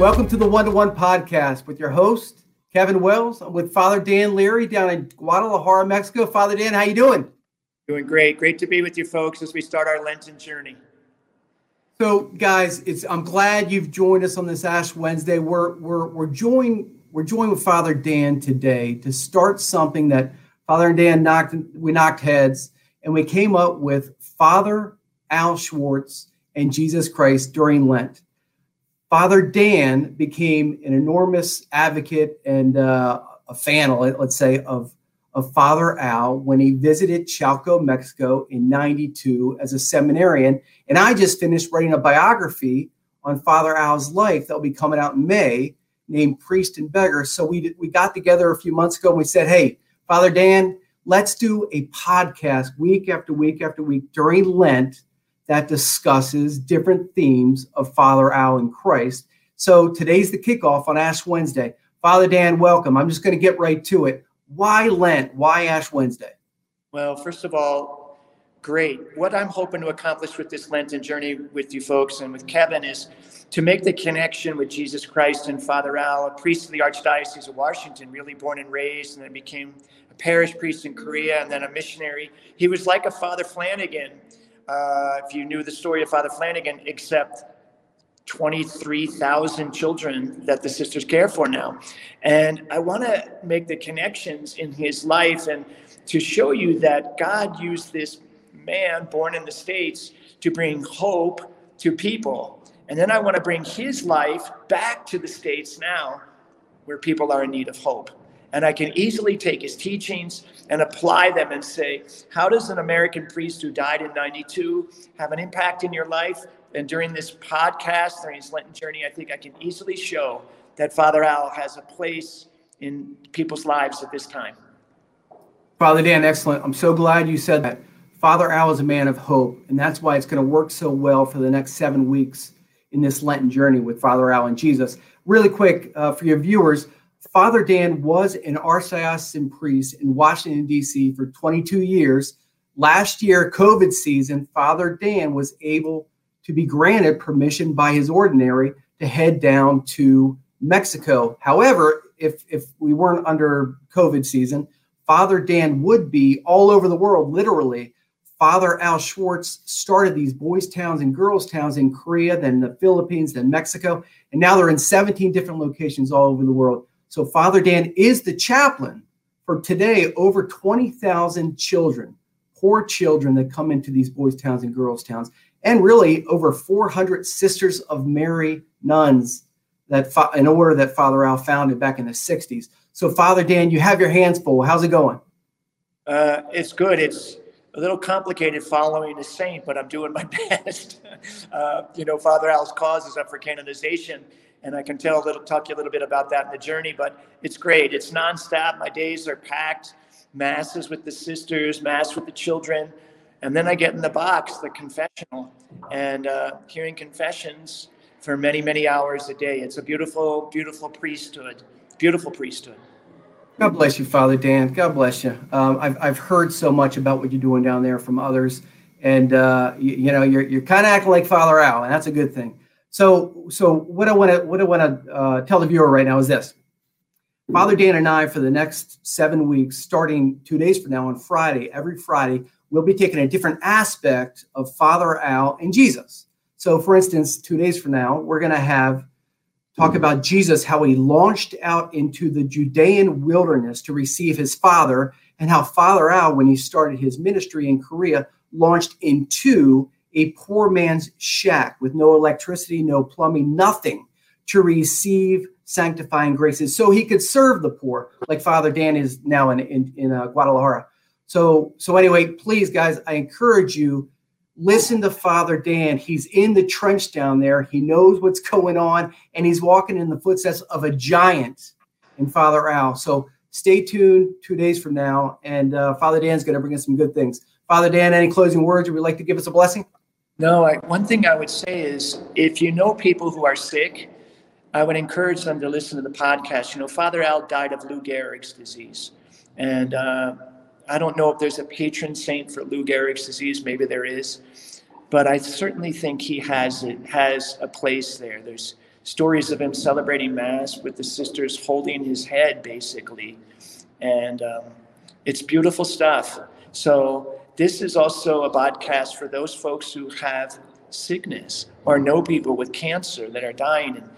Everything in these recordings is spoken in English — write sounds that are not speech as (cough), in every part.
the One to One podcast with your host Kevin Wells. I'm with Father Dan Leary down in Guadalajara, Mexico. Father Dan, how you doing? Doing great. Great to be with you folks as we start our Lenten journey. So, guys, it's I'm glad you've joined us on this Ash Wednesday. We're we're we're joining we're joined with Father Dan today to start something that Father and Dan knocked we knocked heads and we came up with Father Al Schwartz and Jesus Christ during Lent. Father Dan became an enormous advocate and uh, a fan, let's say, of, of Father Al when he visited Chalco, Mexico in 92 as a seminarian. And I just finished writing a biography on Father Al's life that'll be coming out in May named Priest and Beggar. So we, we got together a few months ago and we said, hey, Father Dan, let's do a podcast week after week after week during Lent that discusses different themes of Father Al and Christ. So today's the kickoff on Ash Wednesday. Father Dan, welcome. I'm just going to get right to it. Why Lent? Why Ash Wednesday? Well, first of all, great. What I'm hoping to accomplish with this Lenten journey with you folks and with Kevin is to make the connection with Jesus Christ and Father Al, a priest of the Archdiocese of Washington, really born and raised, and then became a parish priest in Korea and then a missionary. He was like a Father Flanagan uh, if you knew the story of Father Flanagan, except 23,000 children that the sisters care for now. And I want to make the connections in his life and to show you that God used this man born in the States to bring hope to people. And then I want to bring his life back to the States now where people are in need of hope. And I can easily take his teachings and apply them and say, how does an American priest who died in 92 have an impact in your life? And during this podcast, during his Lenten journey, I think I can easily show that Father Al has a place in people's lives at this time. Father Dan, excellent. I'm so glad you said that. Father Al is a man of hope, and that's why it's going to work so well for the next seven weeks in this Lenten journey with Father Al and Jesus. Really quick uh, for your viewers, Father Dan was an archdiocesan priest in Washington, D.C. for 22 years. Last year, COVID season, Father Dan was able to be granted permission by his ordinary to head down to Mexico. However, if, if we weren't under COVID season, Father Dan would be all over the world, literally. Father Al Schwartz started these boys' towns and girls' towns in Korea, then the Philippines, then Mexico, and now they're in 17 different locations all over the world. So Father Dan is the chaplain for today over 20,000 children, poor children that come into these boys' towns and girls' towns, and really over 400 Sisters of Mary nuns that in order that Father Al founded back in the 60s. So Father Dan, you have your hands full. How's it going? Uh, it's good. It's a little complicated following a saint, but I'm doing my (laughs) best. uh, you know, Father Al's cause is up for canonization and I can tell a little, talk you a little bit about that in the journey. But it's great. It's nonstop. My days are packed. Masses with the sisters, mass with the children, and then I get in the box, the confessional, and uh, hearing confessions for many, many hours a day. It's a beautiful, beautiful priesthood. Beautiful priesthood. God bless you, Father Dan. God bless you. Um, I've, I've heard so much about what you're doing down there from others, and uh, you, you, know you're you're kind of acting like Father Al, and that's a good thing. So, so what I want to what I want to uh, tell the viewer right now is this: Father Dan and I, for the next seven weeks, starting two days from now on Friday, every Friday, we'll be taking a different aspect of Father Al and Jesus. So, for instance, two days from now, we're going to have talk about Jesus, how he launched out into the Judean wilderness to receive his father, and how Father Al, when he started his ministry in Korea, launched into a poor man's shack with no electricity, no plumbing, nothing to receive sanctifying graces so he could serve the poor, like Father Dan is now in, in, in uh, Guadalajara. So, so anyway, please, guys, I encourage you, listen to Father Dan. He's in the trench down there. He knows what's going on, and he's walking in the footsteps of a giant in Father Al. So stay tuned two days from now, and uh, Father Dan's going to bring us some good things. Father Dan, any closing words? Would you like to give us a blessing? No, I, one thing I would say is if you know people who are sick, I would encourage them to listen to the podcast. You know, Father Al died of Lou Gehrig's disease. And uh, I don't know if there's a patron saint for Lou Gehrig's disease. Maybe there is. But I certainly think he has it has a place there. There's stories of him celebrating Mass with the sisters holding his head, basically. And um, it's beautiful stuff. So, this is also a podcast for those folks who have sickness or know people with cancer that are dying. And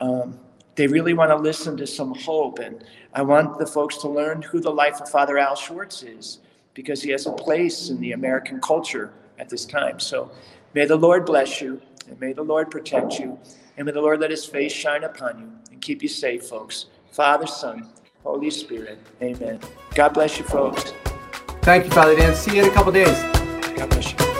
um, they really want to listen to some hope. And I want the folks to learn who the life of Father Al Schwartz is because he has a place in the American culture at this time. So may the Lord bless you and may the Lord protect you and may the Lord let his face shine upon you and keep you safe, folks. Father, Son, Holy Spirit. Amen. God bless you, folks. Thank you, Father Dan. See you in a couple days. God bless you.